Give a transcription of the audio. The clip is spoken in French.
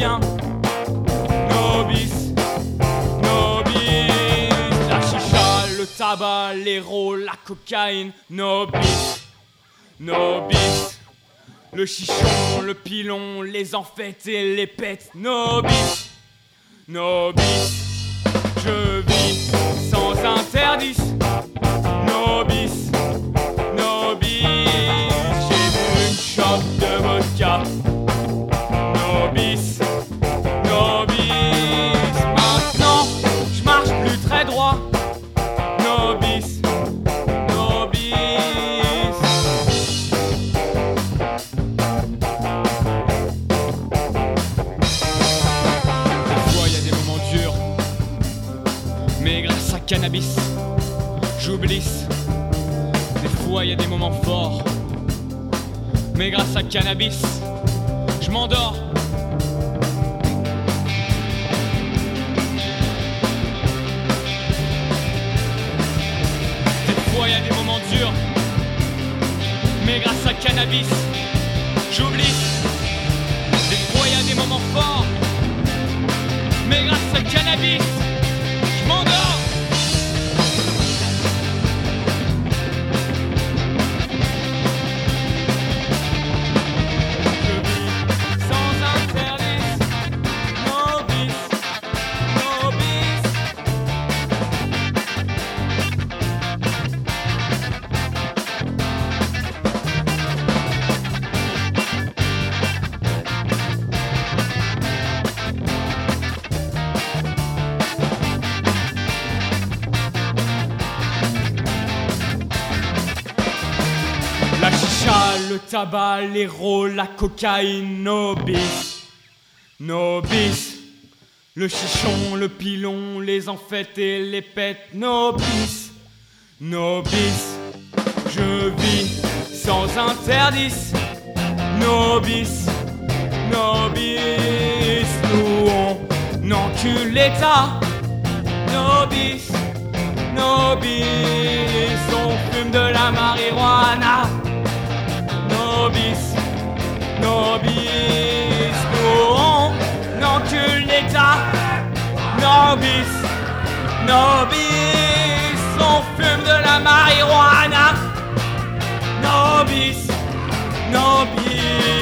bien. Nobis, nobis. La chicha, le tabac, l'héros, la cocaïne. Nobis, nobis. Le chichon, le pilon, les enfêtes et les pètes. Nobis, nobis. Je vis cannabis, j'oublie. Des fois y a des moments forts, mais grâce à cannabis, je m'endors. Des fois y a des moments durs, mais grâce à cannabis, j'oublie. Des fois y a des moments forts, mais grâce à cannabis, le tabac, l'héros, la cocaïne, nobis, nobis. Le chichon, le pilon, les enfêtes et les pètes, nobis, nobis. Je vis sans interdit, nobis, nobis. Nous on encule l'État, nobis, nobis. On fume de la marijuana, nobis. Nous on encule l'État, nobis, nobis. On fume de la marijuana, nobis, nobis.